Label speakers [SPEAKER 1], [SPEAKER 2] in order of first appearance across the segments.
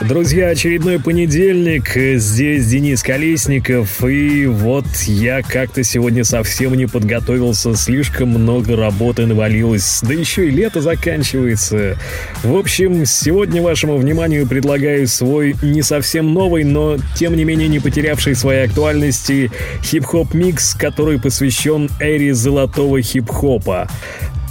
[SPEAKER 1] Друзья, очередной понедельник. Здесь Денис Колесников. И вот я как-то сегодня совсем не подготовился. Слишком много работы навалилось. Да еще и лето заканчивается. В общем, сегодня вашему вниманию предлагаю свой не совсем новый, но тем не менее не потерявший своей актуальности хип-хоп микс, который посвящен эре золотого хип-хопа.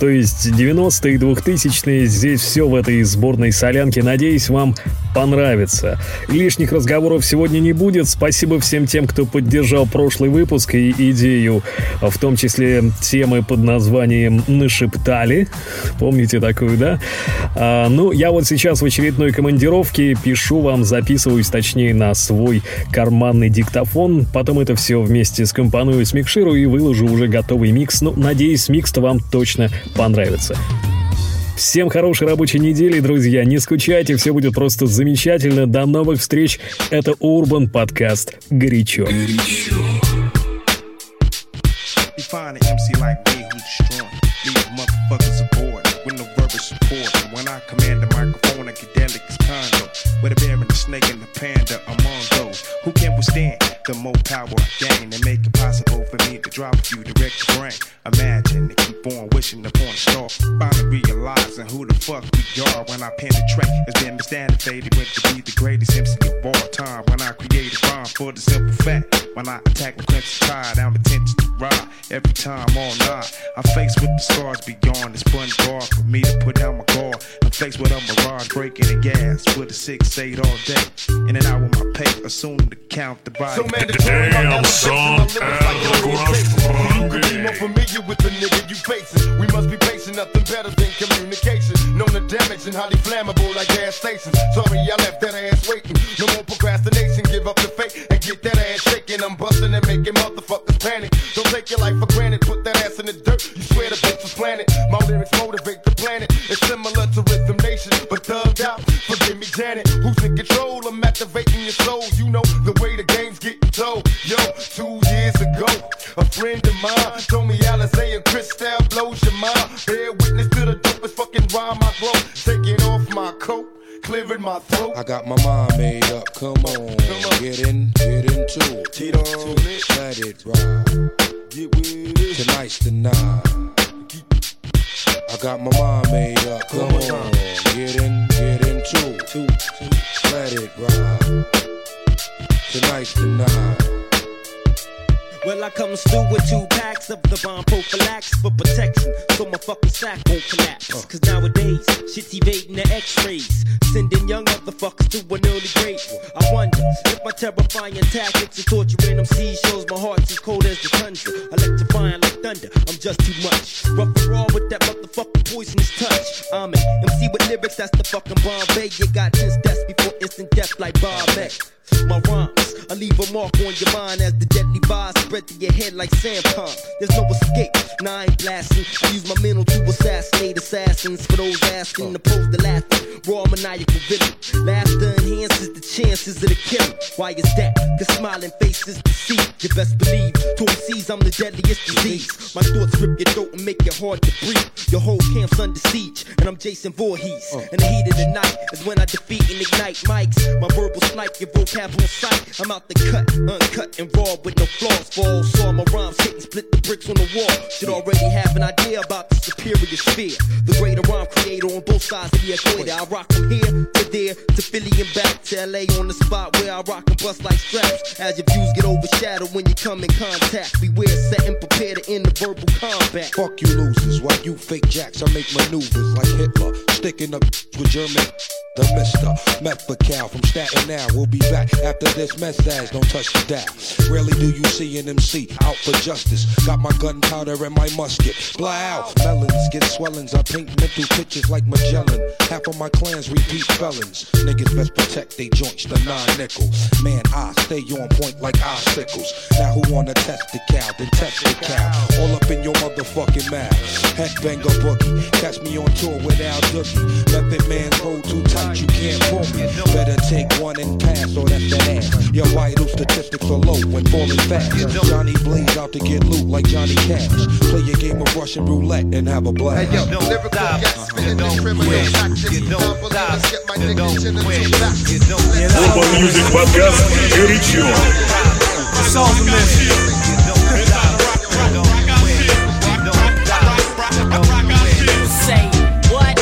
[SPEAKER 1] То есть 90-е и 2000-е, здесь все в этой сборной солянке. Надеюсь, вам понравится. Лишних разговоров сегодня не будет. Спасибо всем тем, кто поддержал прошлый выпуск и идею, в том числе темы под названием «Нашептали». Помните такую, да? А, ну, я вот сейчас в очередной командировке пишу вам, записываюсь, точнее, на свой карманный диктофон. Потом это все вместе скомпоную, смикширую и выложу уже готовый микс. Ну, надеюсь, микс-то вам точно понравится. Всем хорошей рабочей недели, друзья. Не скучайте, все будет просто замечательно. До новых встреч. Это Urban подкаст «Горячо». Who can withstand the more power I gain and make it possible for me to drop you direct the brain. Imagine on wishing upon a star. Finally realizing who the fuck we are when I penetrate. It's been mistaken faded with to be the greatest MC of all time. When I create a rhyme for the simple fact. When I attack the crimson tide, I'm to ride. Every time all night, I'm faced with the scars beyond this bun bar for me to put down my guard. I'm faced with a mirage breaking the gas with a six eight all day. In and out with my pay, assume to count the body. So mandatory, Damn, son, be more familiar with the nigga you facing. We must be patient, nothing better than communication. Known the damage and highly flammable like gas stations. Sorry, I left that ass waiting. No more procrastination, give up the fake and get that ass shaking. I'm busting and making motherfuckers panic. Don't take your life for granted, put that ass in the dirt. You swear the bitch was planted. My lyrics motivate the planet. It's similar to Rhythm Nation, but thugged out. Forgive me, Janet. Who's in control? I'm activating your soul. You know the way the game's getting told. Yo, two years ago, a friend of mine told me Alizé and Cristal blows your mind. Bear witness to the dopest fucking rhyme I wrote. Taking off my coat clearing my throat. I got my mind made up. Come on, Come on. get in, get into it. Tito, let it ride. Get with it. Tonight's the night. I got my mind made up. Come on, get in, get into it. Let it ride. Tonight's the night. Well, I come through with two packs of the bomb prophylaxis for protection, so my fucking sack won't collapse. Cause nowadays, shit's evading the x-rays, sending young motherfuckers to an early grave. I wonder if my terrifying tactics of torturing them seas shows my heart's as cold as the tundra. Electrifying like thunder, I'm just too much. Rough and raw with that motherfucking poisonous touch. I'm an MC with lyrics, that's the fucking Bombay. You got tense deaths before instant death like Bob X. My rhymes, I leave a mark on your mind as the deadly vibes spread to your head like sand palm. There's no escape, nah, I ain't blasting. I use my mental to assassinate assassins for those asking, to opposed to laughing. Raw maniacal villain. Laughter enhances the chances of the killing. Why is that? Cause smiling faces deceive. You best believe, to MCs, I'm the deadliest disease. My thoughts rip your throat and make it hard to breathe. Your whole camp's under siege, and I'm Jason Voorhees. Oh. In the heat of the night is when I defeat and ignite mics. My verbal snipe, your vocab on sight. I'm out the cut, uncut and raw with no flaws. Fall, saw my rhymes hit and split the bricks on the wall. Should already have an idea about the superior sphere. The greater rhyme creator on both sides of the equator. I rock from here to there to Philly and back to LA on the spot where I rock and bust like straps. As your views get overshadowed when you come in contact. Beware, set and prepare to end the verbal combat.
[SPEAKER 2] Fuck you losers, while you fake jacks, I make maneuvers like Hitler. Sticking up with German the mister. Methtical from Staten now. We'll be back after this message. Don't touch the dial. Rarely do you see an MC out for justice. Got my gunpowder and my musket. Fly out. Melons get swellings. I paint mental pictures like Magellan. Half of my clans repeat felons. Niggas best protect they joints, the nine nickel. Man, I stay on point like icicles. Now who wanna test the cow? Then test the cow. All up in your motherfucking mouth. Heck, Headbanger boogie. Catch me on tour with Al Dookie. Method man hold too tight, you can't pull me. Better take one and pass, or that's the ass. Your vital statistics are low when falling fast. Johnny Blaze out to get loot like Johnny Cash. Play a game of Russian roulette and have a blast.
[SPEAKER 3] Hey yo, lyrical gas, spinning this criminal tactics. Non-believers get my nigga chin into backs.
[SPEAKER 4] Urban Music Podcast горячо.
[SPEAKER 5] Say what?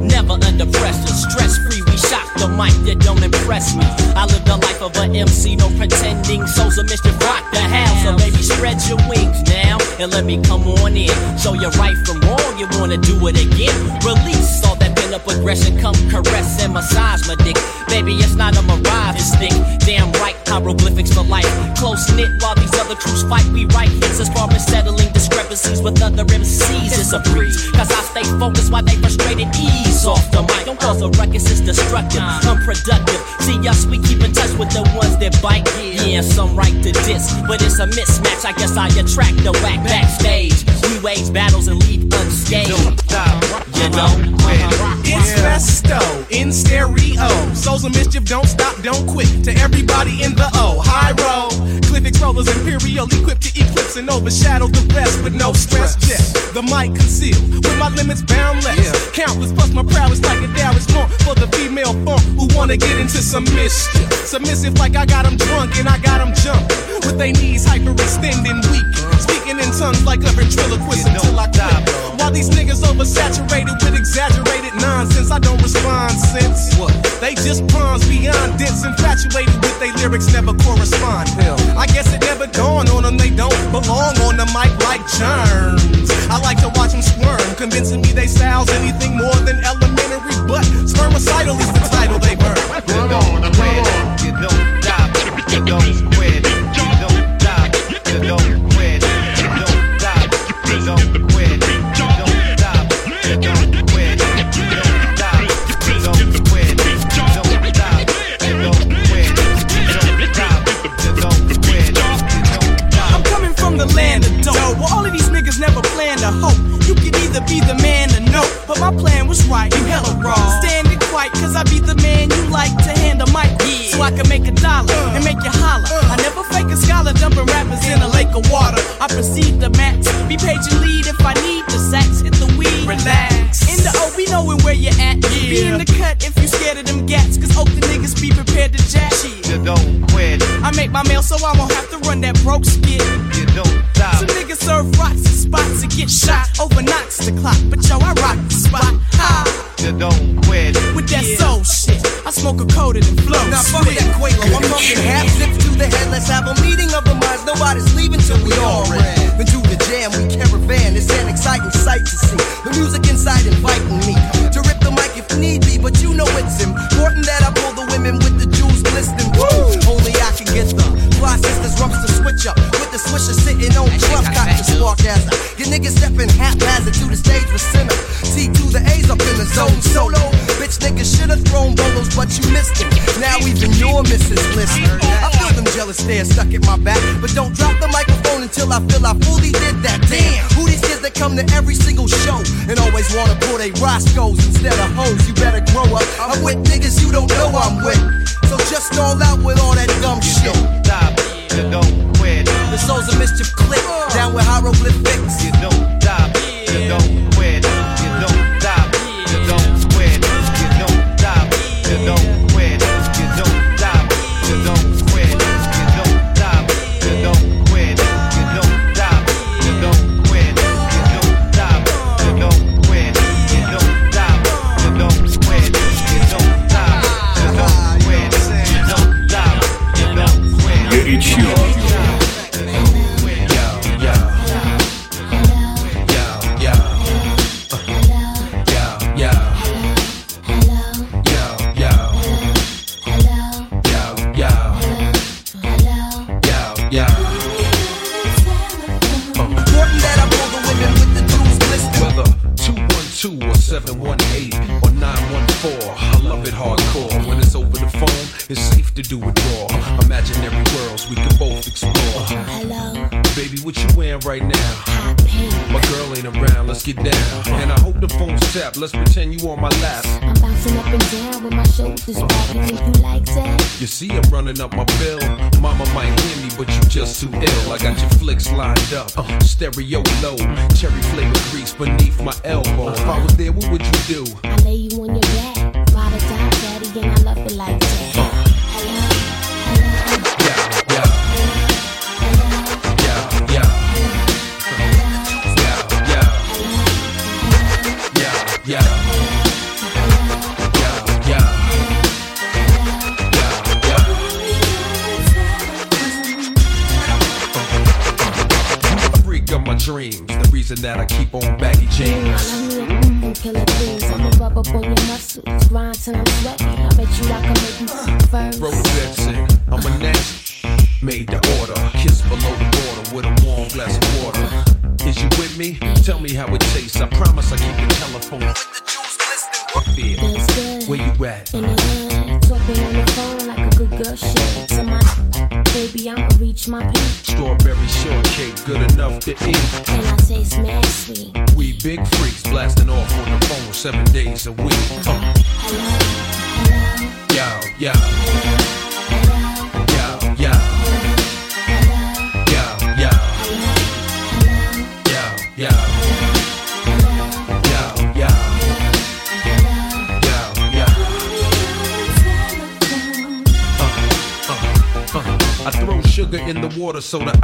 [SPEAKER 5] Never under pressure, stress free. We shock the mic that don't impress me. I live the life of a MC, no pretending. Souls of mischief rock the house, so baby spread your wings now and let me come on in. Show you right from wrong, you wanna do it again. Release all up aggression, come caress and massage my dick. Baby, it's not a mirage, it's thick. Damn right, hieroglyphics for life. Close knit while these other crews fight. We write hits as far as settling discrepancies with other MCs. It's a breeze, cause I stay focused while they frustrated. Ease off the mic, don't cause a ruckus, it's destructive, unproductive. See us, we keep in touch with the ones that bite. Yeah, some right to diss, but it's a mismatch. I guess I attract the whack backstage. We wage battles and leave unscathed. You know?
[SPEAKER 6] It's Phesto in stereo. Souls of mischief, don't stop, don't quit. To everybody in the O, high roll. Cliffix rollers, imperial, equipped to eclipse and overshadow the rest with no stress. Jet, the mic concealed, with my limits boundless. Countless plus my prowess like a Taoist monk for the female funk who wanna get into some mischief. Submissive like I got 'em drunk and I got got 'em jumping. With their knees hyperextending, weak. Speaking in tongues like a ventriloquist until I quit. While these niggas oversaturated with exaggerated nonsense, I don't respond since what? they just pawns beyond dense, infatuated with their lyrics, never correspond. I guess it never dawned on them they don't belong on the mic like germs. I like to watch them squirm, convincing me they styles anything more than elementary, but spermicidal is the title they burn. I'm can make a dollar and make you holler. I never fake a scholar dumping rappers in a lake of water. I proceed to max. Be patient lead if I need the sax. Hit the weed. Relax. In the O, we knowin' where you at. Be in the cut if you scared of them gats. Cause Oakland niggas be prepared to jack. You don't quit. I make my mail so I won't have to run that broke skit. You don't stop. Some niggas serve rocks in spots and get shot over knocks the clock. But yo, I rock the spot. Ha! You don't quit. With that shit, I smoke a coated and flow.
[SPEAKER 7] Now fuck
[SPEAKER 6] spit.
[SPEAKER 7] that Quavo, I'm talking half zip to the head. Let's have a meeting of the minds. Nobody's leaving till we all ran. Into the jam, we caravan. It's an exciting sight to see. The music inside inviting me to rip the mic if need be. But you know it's important that I pull the women with the jewels glistening. Woo! Only I can get the fly sisters rumps to switch up. With the swisher sitting on Trump, got the spark as I get niggas stepping haphazard to the stage with center. C to the A's up in the zone solo have thrown bolos, but you missed it. Now even you're Mrs. Listener. I feel them jealous stares stuck at my back, but don't drop the microphone until I feel I fully did that. Damn, who these kids that come to every single show and always wanna pull they Roscoe's instead of hoes? You better grow up. I'm with niggas you don't know I'm with. So just all out with all that dumb shit. You don't Stop, you don't quit. The souls of mischief click down with hieroglyphics.
[SPEAKER 8] You don't stop, you don't tapped, let's pretend you on my lap.
[SPEAKER 9] I'm bouncing up and down with my shoulders back. You think you like that?
[SPEAKER 8] You see, I'm running up my bill. Mama might hear me, but you just too ill. I got your flicks lined up, stereo low, cherry flavor grease beneath my elbow. If I was there, what would you do?
[SPEAKER 9] I lay you on your back, that
[SPEAKER 8] I keep on baggy jeans.
[SPEAKER 9] I love me a rub up on your muscles, grind till I'm sweaty.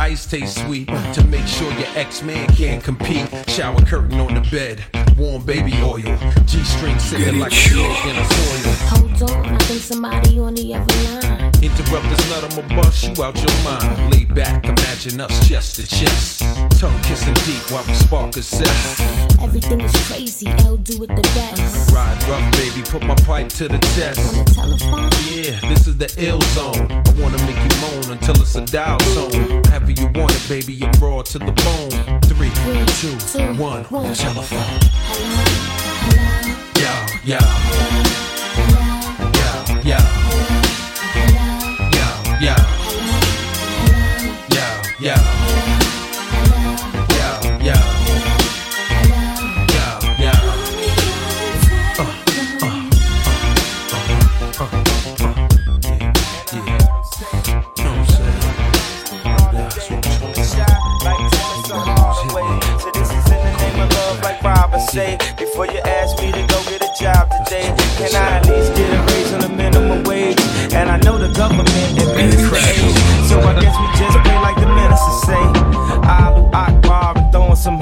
[SPEAKER 8] Ice tastes sweet. To make sure your ex-man can't compete. Shower curtain on the bed, warm baby oil. G-string sitting like a pig in a soil.
[SPEAKER 9] Hold on, I think somebody on the other line.
[SPEAKER 8] Interrupt this nut, I'ma bust you out your mind. Lay back, imagine us chest to chest. Tongue kissing deep while we spark a sex.
[SPEAKER 9] Everything is crazy, L do it the best.
[SPEAKER 8] Rough, baby, put my pipe to the test. Yeah, this is the ill zone. I wanna make you moan until it's a dial tone. However you want it, baby, you're raw to the bone. Three, two, one, telephone. yo. Yo, yo. Yo,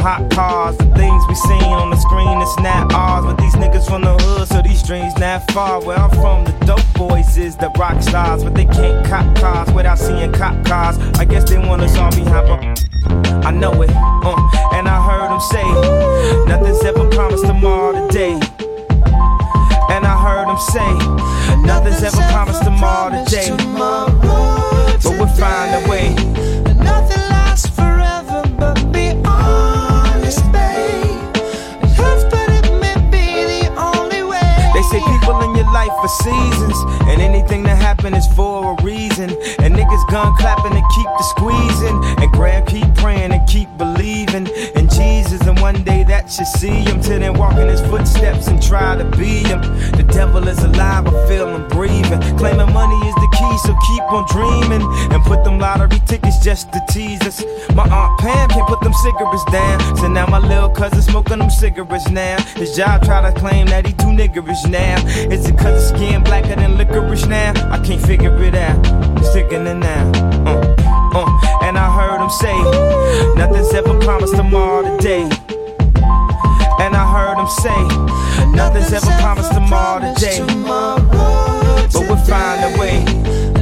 [SPEAKER 10] hot cars. The things we seen on the screen, it's not ours. But these niggas from the hood, so these dreams not far. Where I'm from, the dope boys is the rock stars, but they can't cop cars without seeing cop cars. I guess they want us all behind, but I know it. Uh, and I heard him say, nothing's ever promised tomorrow today. And I heard him say, nothing's ever promised tomorrow today. But we'll find a way. Say people in your life for seasons, and anything that happen is for a reason. Niggas gun clapping and keep the squeezing, and Graham keep praying and keep believing in Jesus. And one day that you see him, till then walk in his footsteps and try to be him. The devil is alive, I feel him breathing. Claiming money is the key, so keep on dreaming. And put them lottery tickets just to tease us. My aunt Pam can't put them cigarettes down, so now my little cousin smoking them cigarettes now. His job try to claim that he too niggerish now. Is it cause his skin blacker than licorice now? I can't figure it out. It's sickening now. Uh, uh. And I heard him say, nothing's ever promised tomorrow today. And I heard him say, nothing's ever promised tomorrow today. But we'll find a way.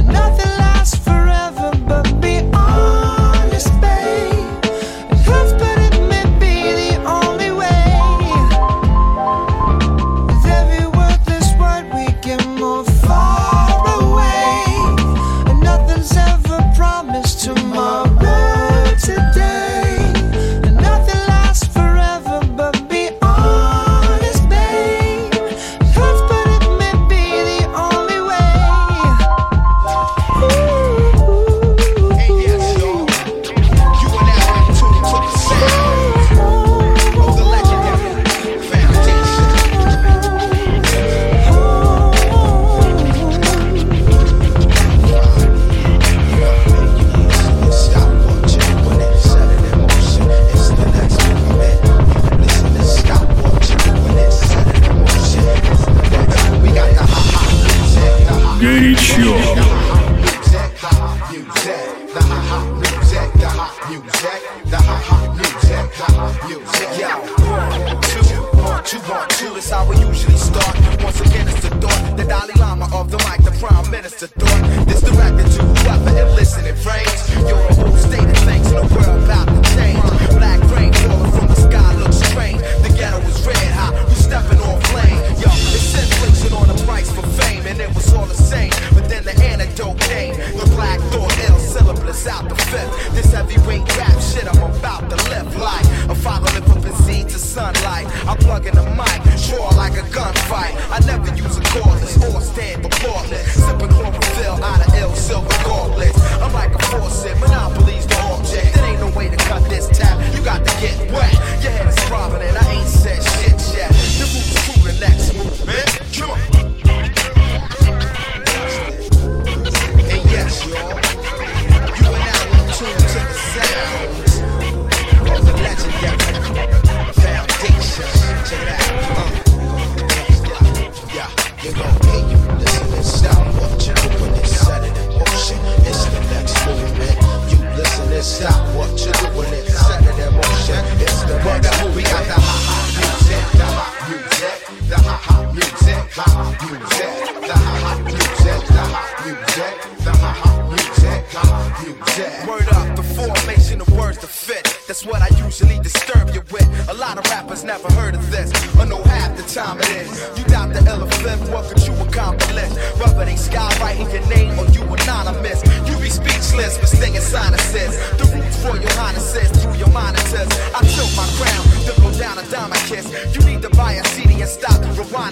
[SPEAKER 1] I'm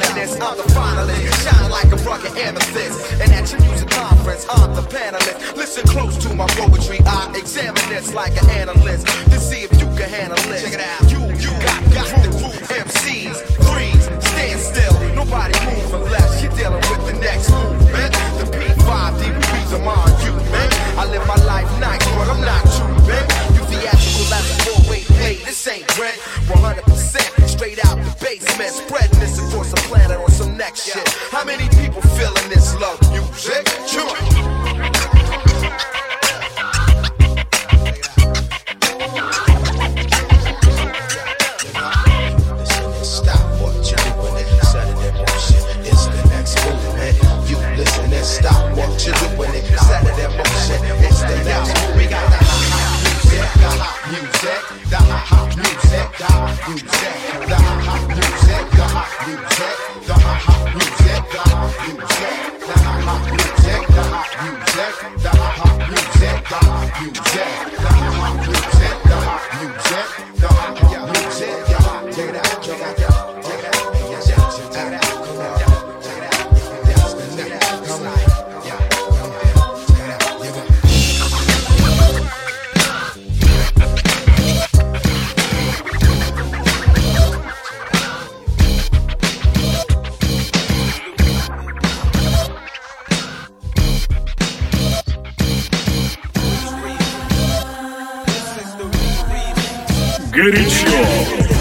[SPEAKER 1] the finalist, shine like a rocket amethyst. And at your music conference, I'm the panelist. Listen close to my poetry, I examine this like an analyst to see if you can handle it. Check it out, you you got, got the root MCs, threes, stand still, nobody move unless you're dealing with the next movement. The P5 DBs, I'm on you, man. I live my life nice, but I'm not you, man. You theatrical as a four-way play, this ain't rent, 100% straight out the basement, spread
[SPEAKER 4] горячо.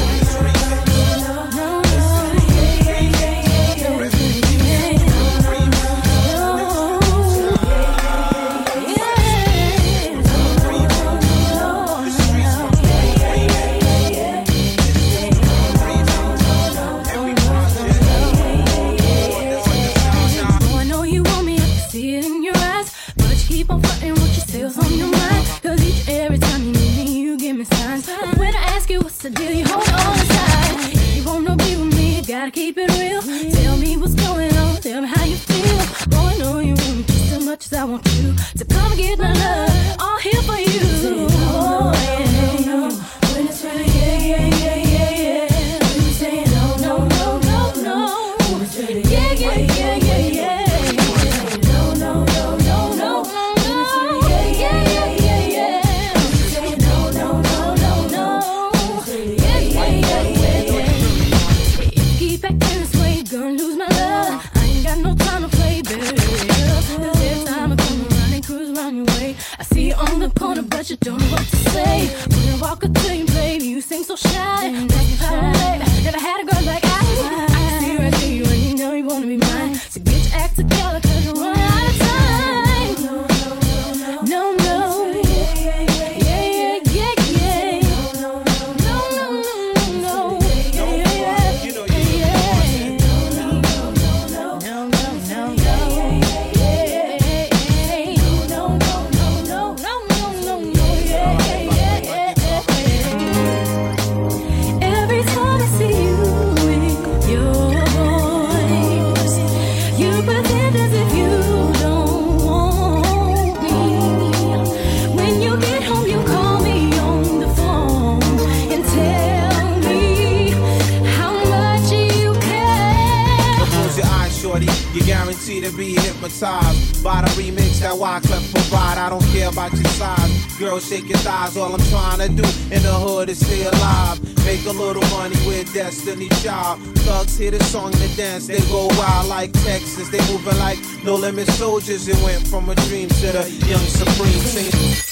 [SPEAKER 4] Girl, shake your thighs. All I'm trying to do in the hood is stay alive. Make a little money with Destiny Child. Thugs hear the song and dance. They go wild like Texas. They moving like no limit soldiers. It went from a dream to the young supreme singing.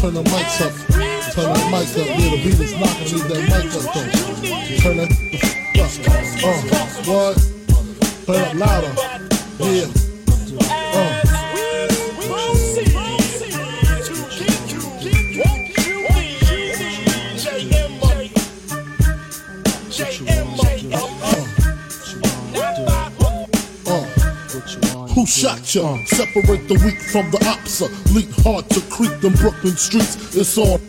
[SPEAKER 11] Turn the mics up. Turn the mics up. Yeah, the beat is knocking. Leave that mic up though. Turn that up. Uh, what? Turn it louder. Yeah. Shot ya? Separate the weak from the obsolete. Hard to creep them Brooklyn streets. It's on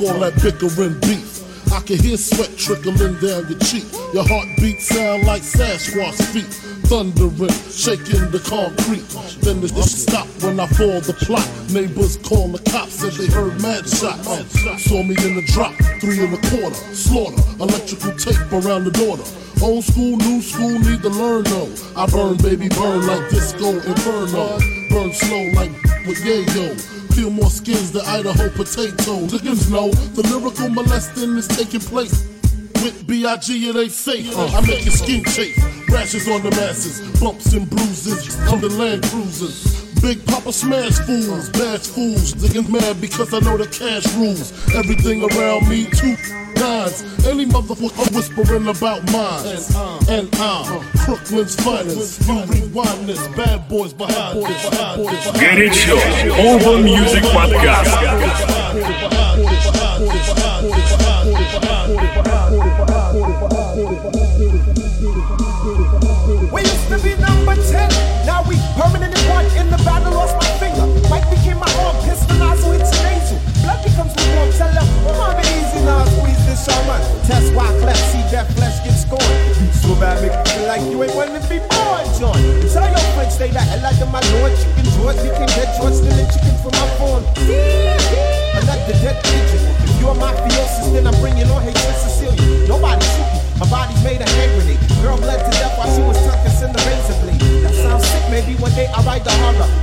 [SPEAKER 11] all that bickering beef. I can hear sweat trickling down your cheek. Your heartbeat sound like Sasquatch feet. Thundering, shaking the concrete. Then the stop when I fall the plot. Neighbors call the cops and they heard mad shots. Saw me in the drop, three and a quarter. Slaughter, electrical tape around the daughter. Old school, new school, need to learn though. I burn, baby, burn like disco inferno. Burn slow like with yayo. Feel more skins than Idaho potatoes. Niggas know the lyrical molesting is taking place. With B.I.G. it ain't safe. Uh, I make your skin chafe. Rashes on the masses, bumps and bruises on the land cruisers. Big Papa smash fools, bash fools. Niggas mad because I know the cash rules. Everything around me, two nines. Any motherfucker whispering about mine. And uh, I'm uh, Brooklyn's finest. You rewind this. Bad boys behind this.
[SPEAKER 12] Горячо. Urban Music Podcast.
[SPEAKER 13] We used to be number 10. My lord. Chicken George became dead George, stealing chicken from my phone. Another dead pigeon. If you're mafiosis, then I'm bringing on hatred Cecilia. Nobody shoot me. My body's made a hand grenade. Girl bled to death while she was tucking in the razor blade. That sounds sick, maybe one day I'll write the horror.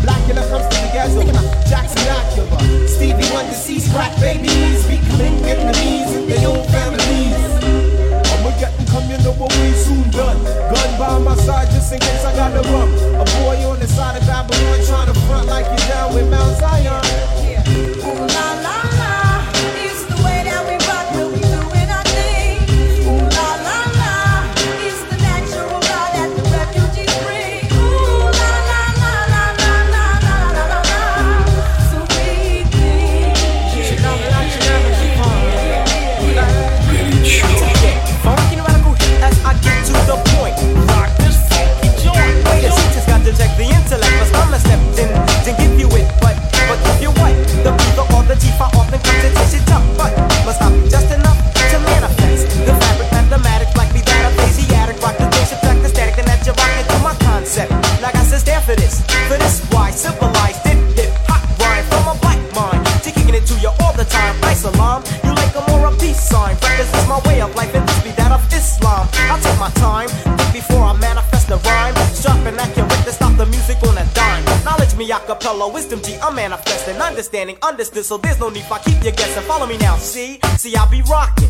[SPEAKER 14] color, wisdom G, I'm manifesting, understanding, understood, so there's no need for I keep you guessing. Follow me now, see? See, I be rocking.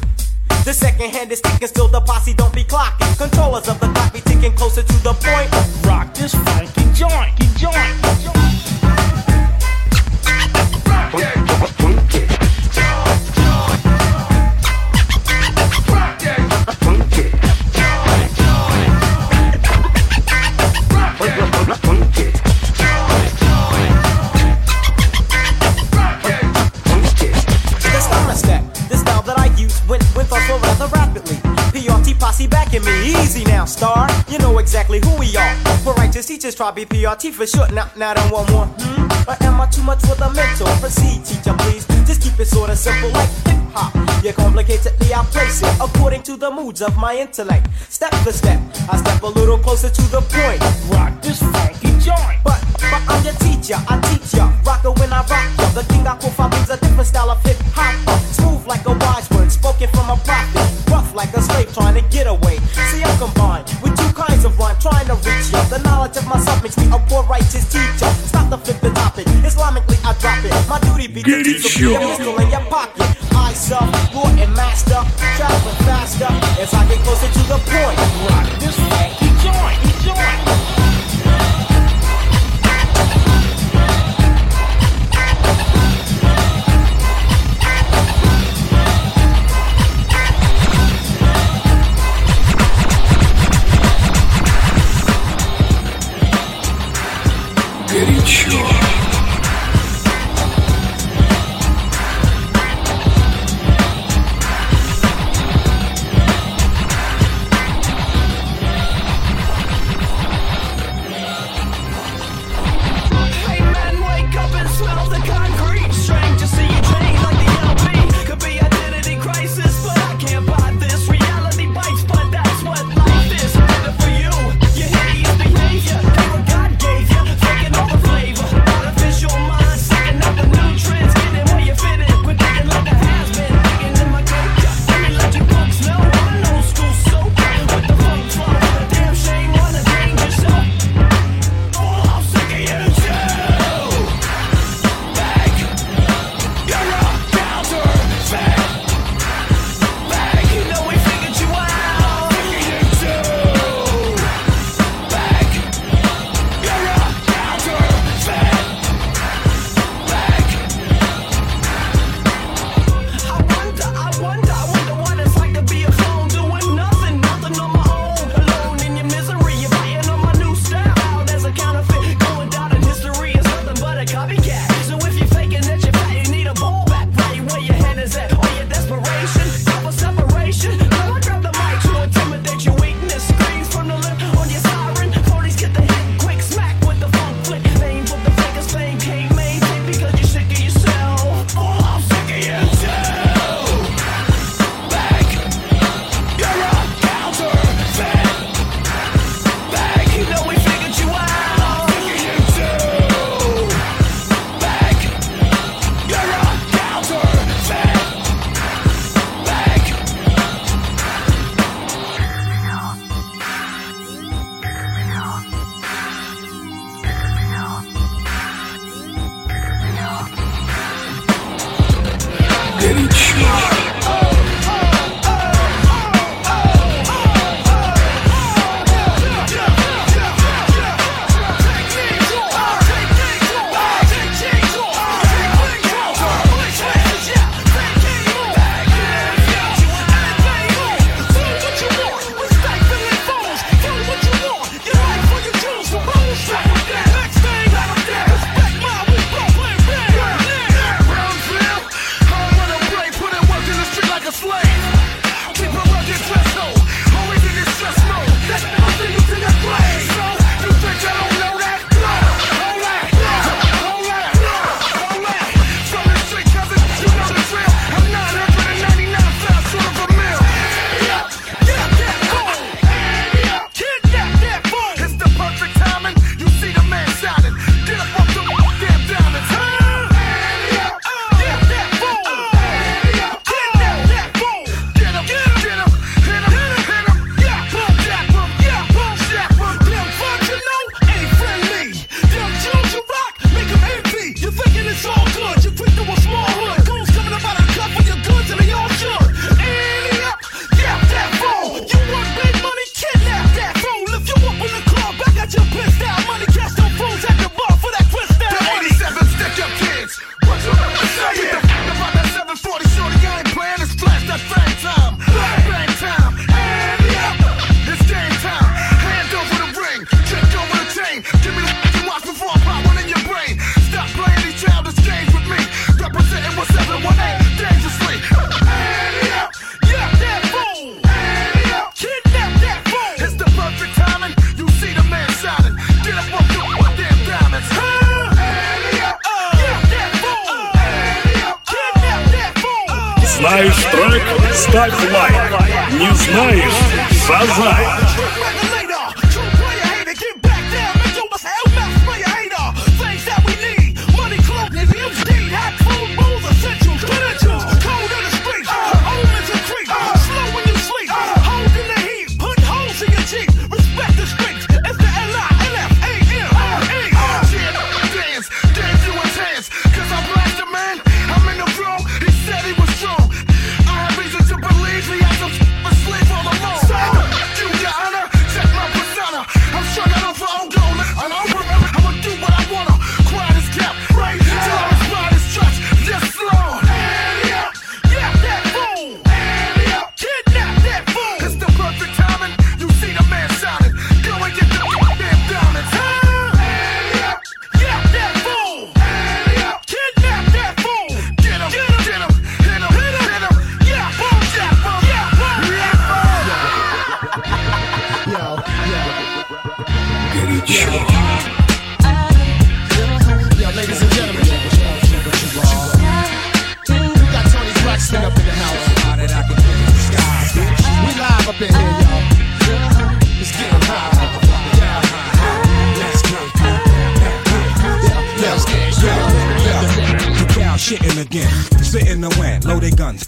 [SPEAKER 14] The second hand is ticking, still the posse don't be clocking. Controllers of the clock be ticking closer to the point rock this funky joint. Joint. joint. Yeah.
[SPEAKER 13] Star, you know exactly who we are. For righteous teachers, try BPRT for short. Now, now, don't want more. Hmm? Or am I too much for the mental? Proceed, teacher, please. Just keep it sorta simple like hip hop. You complicatedly I place it according to the moods of my intellect. Step for step, I step a little closer to the point. Rock this funky joint. But, but I'm your teacher, I teach ya. Rock it when I rock ya. The king I profile means a different style of hip hop. Smooth like a wise word, spoken from a prophet. Like a slave trying to get away. See, I'm combined with two kinds of rhyme trying to reach ya. The knowledge of myself makes me a poor righteous teacher. Stop the flip the topic. Islamically, I drop it. My duty be to teach you. Pistol in your pocket. I self, Lord and master. Traveling faster as I get closer to the point. Rock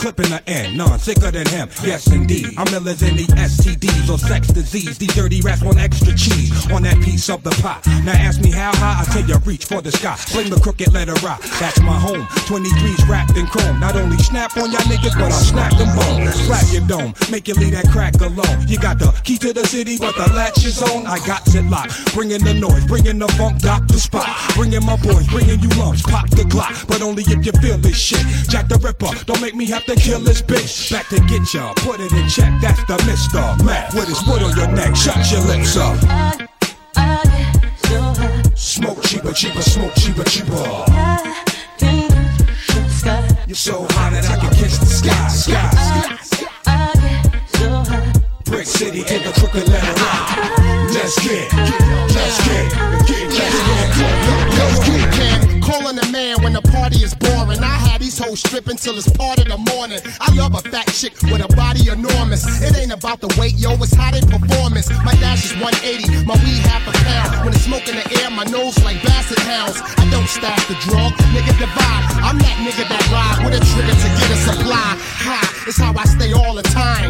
[SPEAKER 2] clipping the end, none sicker than him. Yes, indeed, I'm illers in the STDs or sex disease. These dirty rats want extra cheese on that piece of the pot. Now ask me how high, I tell you reach for the sky. Fling the crooked letter rock, that's my home. 23s wrapped in chrome. Not only snap on y'all niggas, but I'll snap them bones. Slap your dome, make you leave that crack alone. You got the key to the city, but the latch is on. I got it locked, bringing the noise, bringing the funk, doctor spot. Bringing my boys, bringing you lumps, pop the Glock, but only if you feel this shit. Jack the Ripper, don't make me have to kill this bitch. Back to get ya, put it in check. That's the Mister Mac with his foot on your neck. Shut your lips up. Smoke cheaper, cheaper, smoke cheaper, cheaper. You're so hot that I can kiss the sky, sky. Brick City, take a crooked letter rock. Let's get, let's get, get, let's get.
[SPEAKER 3] Let's get can calling a man when the party is boring. I had these hoes stripping till it's part of the morning. I love a fat chick with a body enormous. It ain't about the weight, yo, it's how they performance. My dash is 180, my weed half a pound. When it's smoke in the air, my nose like basset hounds. I don't stash the drug, nigga divide. I'm that nigga that ride with a trigger to get a supply. High, it's how I stay all.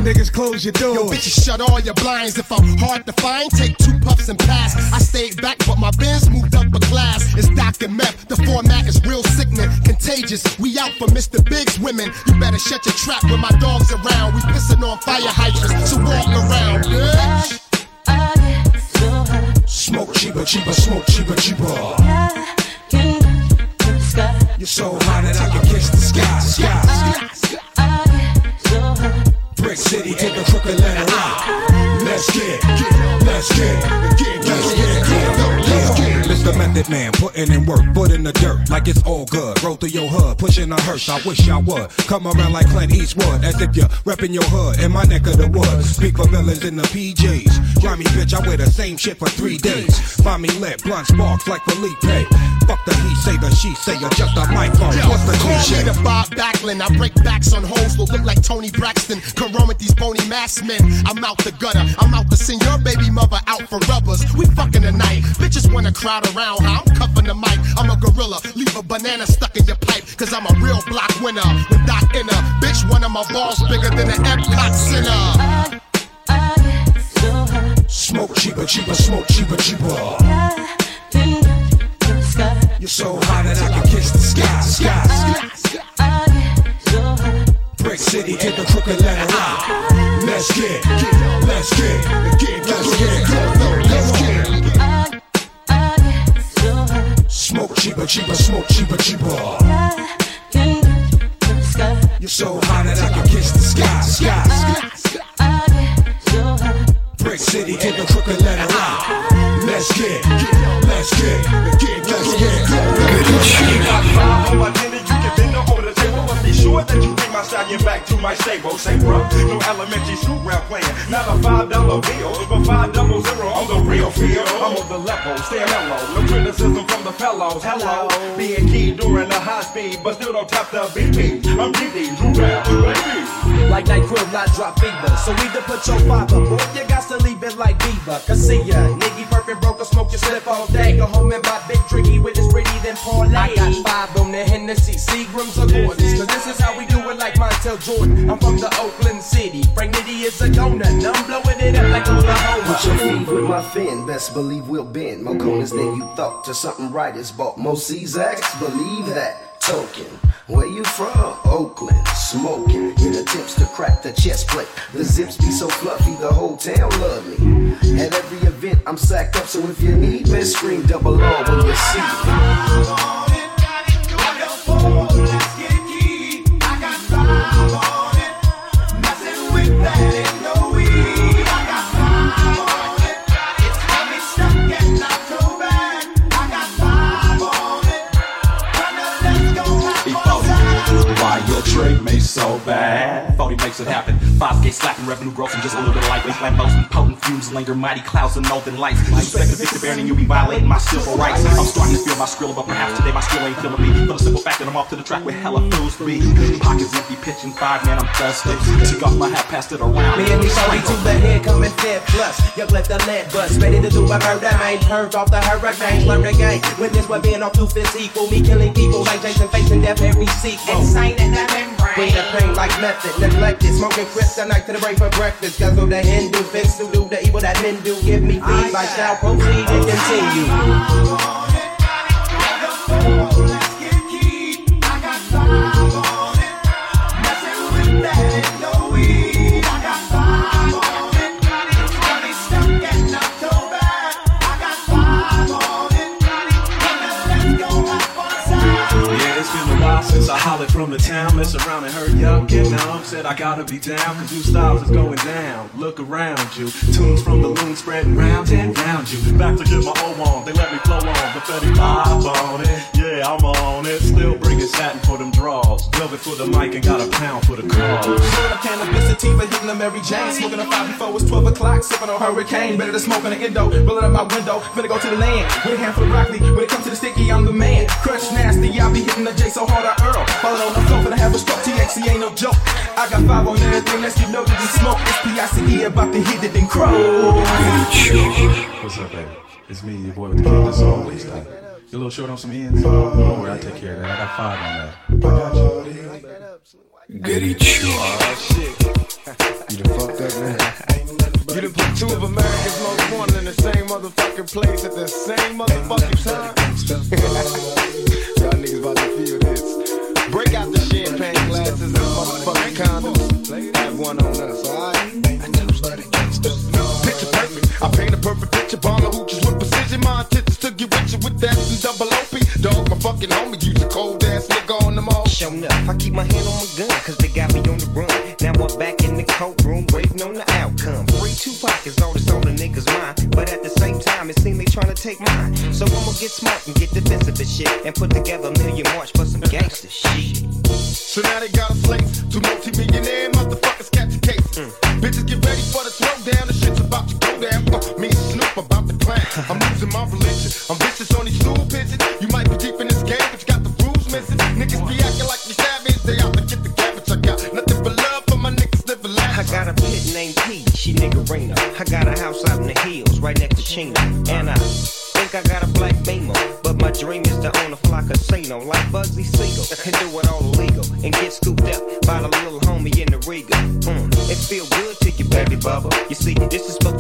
[SPEAKER 2] Niggas close your doors.
[SPEAKER 3] Yo, bitches shut all your blinds. If I'm hard to find, take two puffs and pass. I stayed back, but my Benz moved up a class. It's Dr. Meth. The format is real sickening, contagious. We out for Mr. Big's women. You better shut your trap when my dog's around. We pissing on fire hydrants, so walk around, bitch.
[SPEAKER 2] Smoke cheaper, cheaper, smoke cheaper, cheaper. You're so high that I can kiss the sky, sky. City, take a crooked letter rock. Let's get, get, let's get, get, get, Mr. Method Man, putting in work, foot in the dirt, like it's all good. Roll through your hood, pushing a hearse. I wish I would come around like Clint Eastwood, as if you're repping your hood in my neck of the woods. Speak for villains in the PJs. Grimy bitch, I wear the same shit for three days. Find me lit, blunt sparks like Felipe. Fuck the he say, the she say, adjust the microphone.
[SPEAKER 3] Yo,
[SPEAKER 2] What's the
[SPEAKER 3] call me the Bob Backlund. I break backs on hoes who look like Toni Braxton. Come run with these bony mass men. I'm out the gutter. I'm out to send your baby mother out for rubbers. We fucking tonight. Bitches wanna crowd around. I'm cuffing the mic. I'm a gorilla. Leave a banana stuck in your pipe. Cause I'm a real block winner. With Doc Inner. Bitch, one of my balls bigger than an Epcot Center.
[SPEAKER 2] Smoke cheaper, cheaper, smoke cheaper, cheaper. You're so high that I can kiss the sky, sky. Brick City, take a crooked letter rock. Let's get, get, let's get, get, let's get, Smoke cheaper, cheaper, smoke cheaper, cheaper. You're so high that I can kiss the sky, sky. Brick City, take a crooked letter rock. Let's get, get, let's get, get, let's get.
[SPEAKER 12] Got five on sure
[SPEAKER 15] that you bring my stallion back to my stable. Oh, say, bro, no elementary school round playing. Not a five dollar bill, but five double zero on the real field. I'm on the level, staying mellow. No criticism from the fellows. Hello, being key during the high speed, but still don't tap the BP. I'm GD, Drew Rap, baby.
[SPEAKER 10] Like NyQuil, not drop fever. So either put your five up, or you got to leave it like Beaver. Cause see ya, nigga perfect broke a smoke your slip all day. Go home and buy big tricky with his pretty then parlay. I got five on the Hennessy, Seagrams or Gordons. Cause this is how we do it like Montel Jordan. I'm from the Oakland City. Frank Nitty is a donut. and I'm blowing it up like Oklahoma.
[SPEAKER 16] Put your feet with my fin, best believe we'll bend. More corners than you thought. To something right is bought. Most Czaks, believe that. Token, where you from? Oakland, smoking. In attempts to crack the chest plate. The zips be so fluffy, the whole town love me. At every event, I'm sacked up, so if you need me, scream double R when you see me.
[SPEAKER 17] Trade so bad? Thought he makes it happen. 5K slapping, revenue growth, and just a little bit of lightweight lambos and potent fumes linger, mighty clouds and northern lights. Respect the Victor Baron, and you be violating my civil rights. I'm starting to feel my skrill, but perhaps today my skill ain't feeling me. For the simple fact that I'm off to the track with hella fools to be. Pockets empty, pitching five, man, I'm thirsty. Took off my hat, passed it around.
[SPEAKER 10] Me and these shorty to the head coming fed plus. You left the lead bust. Ready to do a murder, I ain't heard off the hurricane. Learn the game. Witness what being on two fists equal. Me killing people like Jason facing death every sequel. Insane in the membrane. Bring the pain like method. Neglected. Smoking kryptonite to the brain for breakfast. Cause of the Hindu fix to do the evil that men do. Give me feed. I shall proceed and continue.
[SPEAKER 17] Since I hollered from the town, mess around and heard y'all get down. Said I gotta be down, cause new styles is going down. Look around you, tunes from the loon spreading round and round you. Back to get my O on, they let me flow on. The Fetty live on it, yeah, I'm on it. Still bringing satin for them draws. Velvet for the mic and got a pound for the cause.
[SPEAKER 12] Sort of cannabis sativa, hitting the Mary Jane. Smoking a five before it's 12 o'clock, sipping on hurricane. Better to smoke on the endo, rolling up my window. Finna go to the land with a handful of broccoli. When it comes to the sticky, I'm the man. Crush nasty, I be hitting the J so hard I earl. I have a stroke. Ain't no joke. I got five on everything. Let's get loaded and smoke. It's PICE about to hit it and crow.
[SPEAKER 17] What's up, baby? It's me, your boy with the kid. That's always like. You a little short on some ends? Don't worry, I'll take care of that. I got five on that. I got you.
[SPEAKER 18] Goody Chew.
[SPEAKER 19] Oh, you done fucked up, man. You done put two of America's most wanted in the same motherfucking place at the same motherfucking time. Y'all niggas about to feel this. Break out the champagne glasses and motherfucking condoms. Have one on us, alright? Picture perfect. I paint a perfect picture. Bomber hooches with precision. My intentions to get richer with that and double OP. Dog, my fucking homie. Use a cold ass nigga on them all.
[SPEAKER 20] Shown up, I keep my hand on my gun, cause they got me on the run. Now I'm back in the courtroom, waiting on the outcome. Free Tupac is all the trying to take mine. So I'ma get smart and get defensive and shit. And put together a million march for some gangster shit.
[SPEAKER 19] So now they got a slate. to multi-millionaire And
[SPEAKER 20] do it all illegal. And get scooped up by the little homie in the Riga. Mm, it feel good to you, baby bubba. You see,
[SPEAKER 21] this is
[SPEAKER 19] for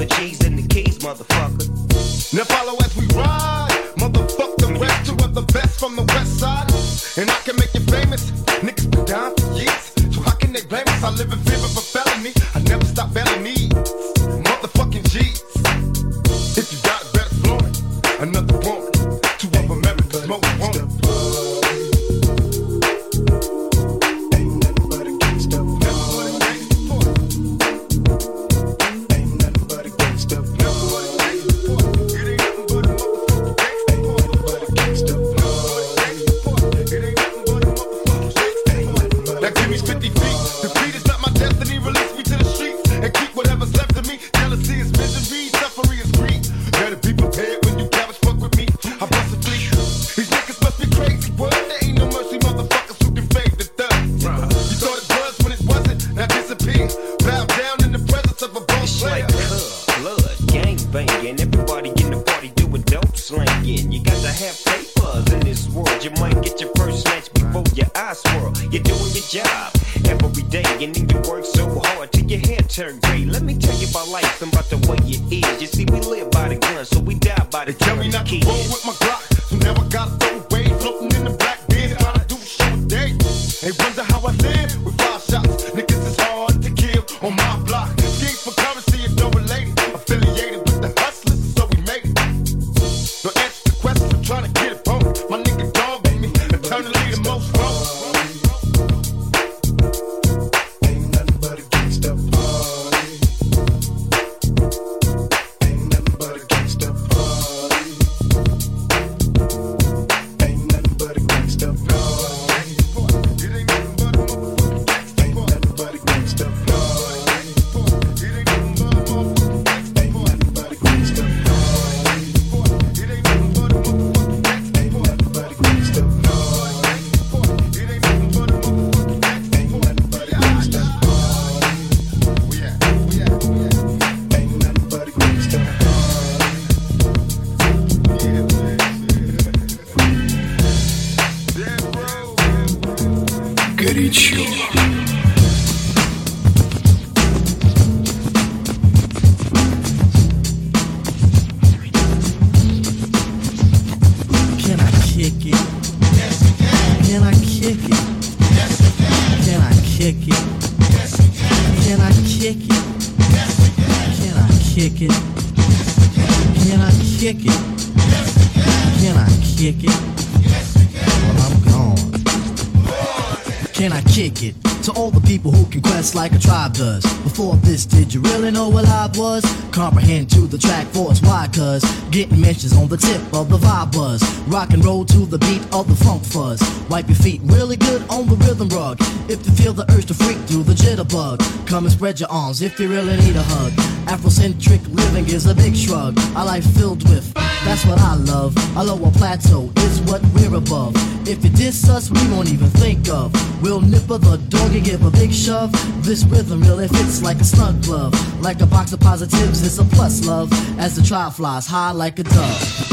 [SPEAKER 16] robbed before you really know what I was? Comprehend to the track force. Why? Cause getting mentions on the tip of the vibe buzz. Rock and roll to the beat of the funk fuzz. Wipe your feet really good on the rhythm rug. If you feel the urge to freak, do the jitterbug. Come and spread your arms if you really need a hug. Afrocentric living is a big shrug. A life filled with. That's what I love. A lower plateau is what we're above. If you diss us, we won't even think of. We'll nipper the dog and give a big shove. This rhythm really fits like a snug glove love. Like a box of positives, it's a plus love. As the trial flies high like a dove.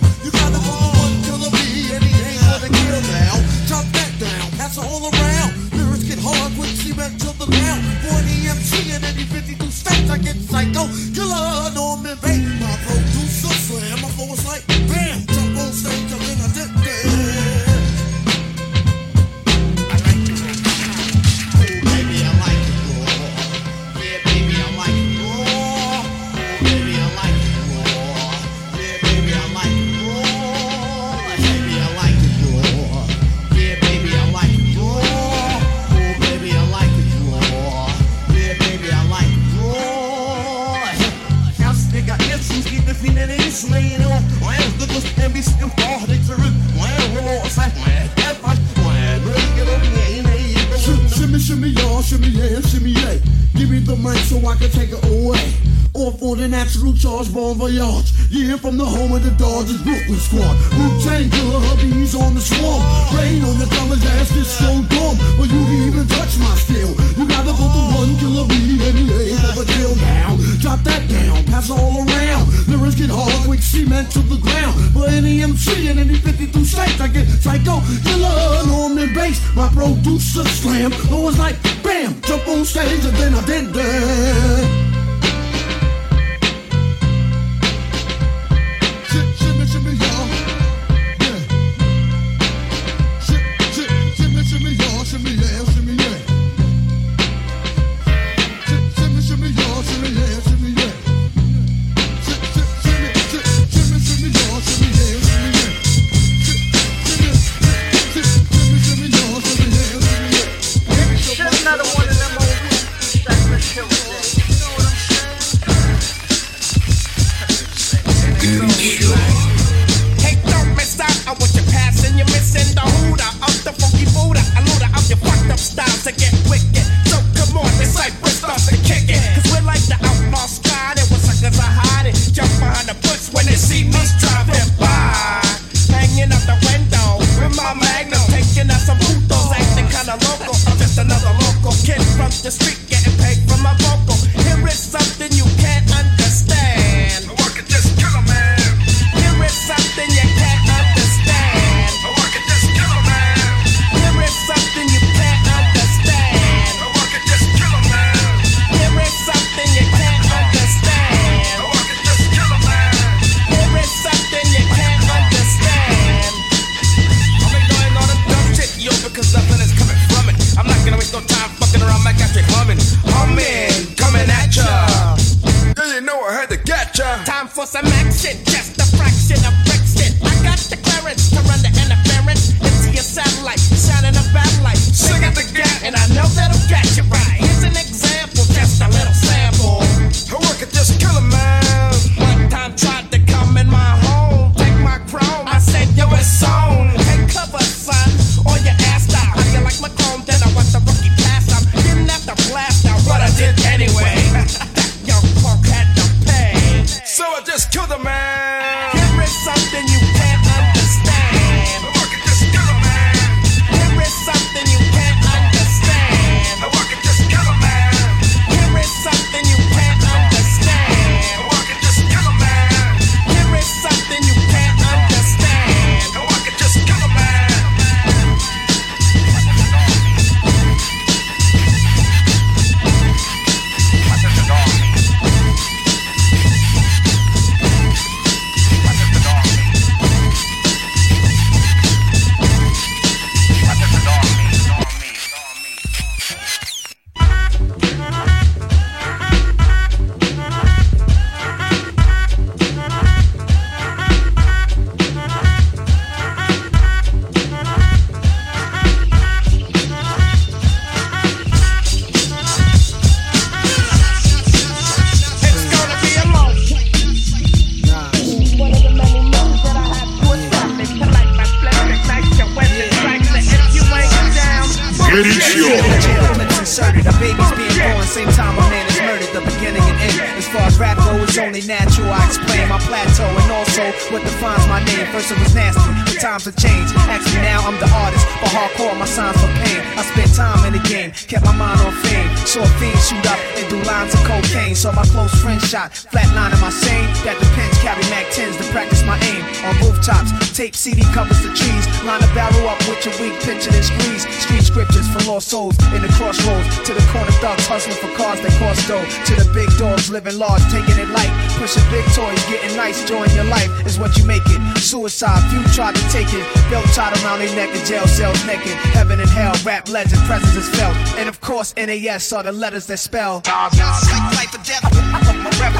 [SPEAKER 22] now.
[SPEAKER 23] 40 MC in any 52 states, I get psycho killer, Norman Bates. My producer slam, it was like bam, jump on stage and then I did that.
[SPEAKER 24] nasty times have changed. Actually, now I'm the artist, but hardcore, my signs for pain. I spent time in the game, kept my mind on fame. Saw things shoot up and do lines of cocaine. Saw my close friend shot, flatline my same. That the pins carry Mac 10s to practice my aim. On rooftops, tape CD covers the trees. Line a barrel up with your weak picture and squeeze. Street scriptures for lost souls in the crossroads. To the corner thugs hustling for cars that cost dough. To the big dogs living large, taking it light. Pushing big toys, getting nice, join your life is what you make it. Suicide, few try to taken. Belt tied around their neck and jail cells naked. Heaven and hell, rap legend, presence is felt. And of course, NAS are the letters that spell.
[SPEAKER 1] Not life or death. My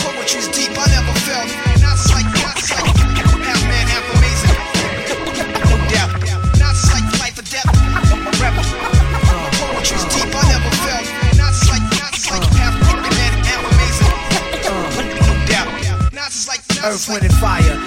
[SPEAKER 1] poetry's deep, I never felt. Not not. Half man, half amazing. No doubt. Not life or death. My poetry's deep, I never felt. Not not. Half man, half amazing. No doubt. Not not.
[SPEAKER 24] Earth, wind, and fire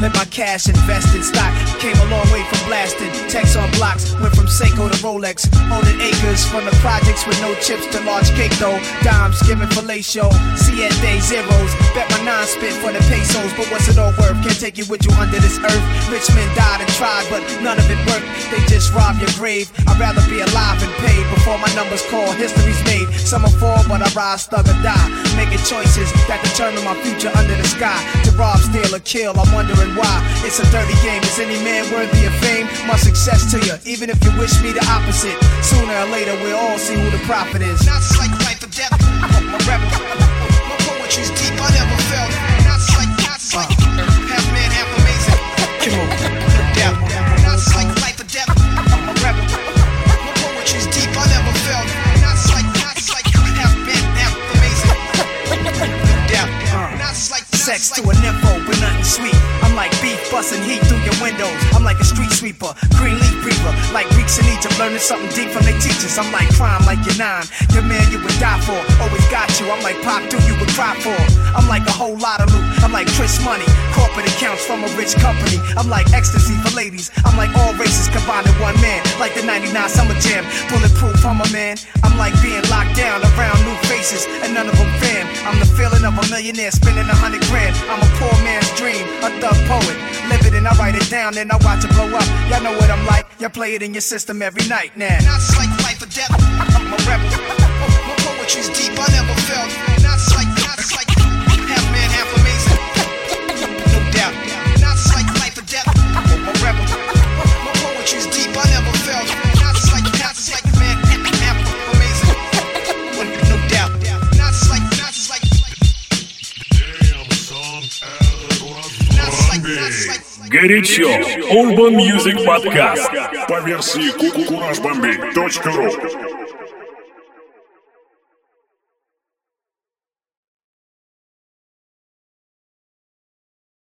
[SPEAKER 24] Let my cash invest in stock. Came a long way from blasting. Text on blocks, went from Seiko to Rolex. Owning acres from the projects with no chips to large cake though. Dimes giving fellatio. At zeros. Bet my nine spit for the pesos, but what's it all worth? Can't take you with you under this earth. Rich men died and tried, but none of it worked. They just rob your grave. I'd rather be alive and paid before my numbers call. History's made. Some will fall, but I rise, thug or die. Making choices that determine my future under the sky. To rob, steal, or kill, I'm wondering why. It's a dirty game. Is any man worthy of fame? My success to you, even if you wish me the opposite. Sooner or later, we'll all see who the prophet is.
[SPEAKER 1] Not like life or death. My rebel. My poetry's deep, I never felt. Not like, not like half man, half amazing. Come on. Not like life or death. My rebel. My poetry's deep, I never felt. Not like, not like half man, half amazing. No doubt. Uh, not like
[SPEAKER 24] Sex to a nympho, but nothing sweet. Like beef busting heat through your windows. I'm like a street sweeper, green leaf reaper. Like Greeks in Egypt, learning something deep from their teachers. I'm like crime, like you're nine. Your man you would die for, always got you. I'm like pop, do you would cry for. I'm like a whole lot of loot. I'm like Chris Money, corporate accounts from a rich company. I'm like ecstasy for ladies. I'm like all races combined in one man. Like the 99 Summer Jam, bulletproof, I'm a man. I'm like being locked down around new faces, and none of them fam. I'm the feeling of a millionaire spending a hundred grand. I'm a poor man's dream, a thug poet. Live it and I write it down, then I watch it blow up. Y'all know what I'm like. Y'all play it in your system every night now.
[SPEAKER 1] Not like life or death. I'm a rebel. My poetry's deep, I never felt.
[SPEAKER 4] Горячо. Urban Music Podcast. По версии kukurajbombi.ru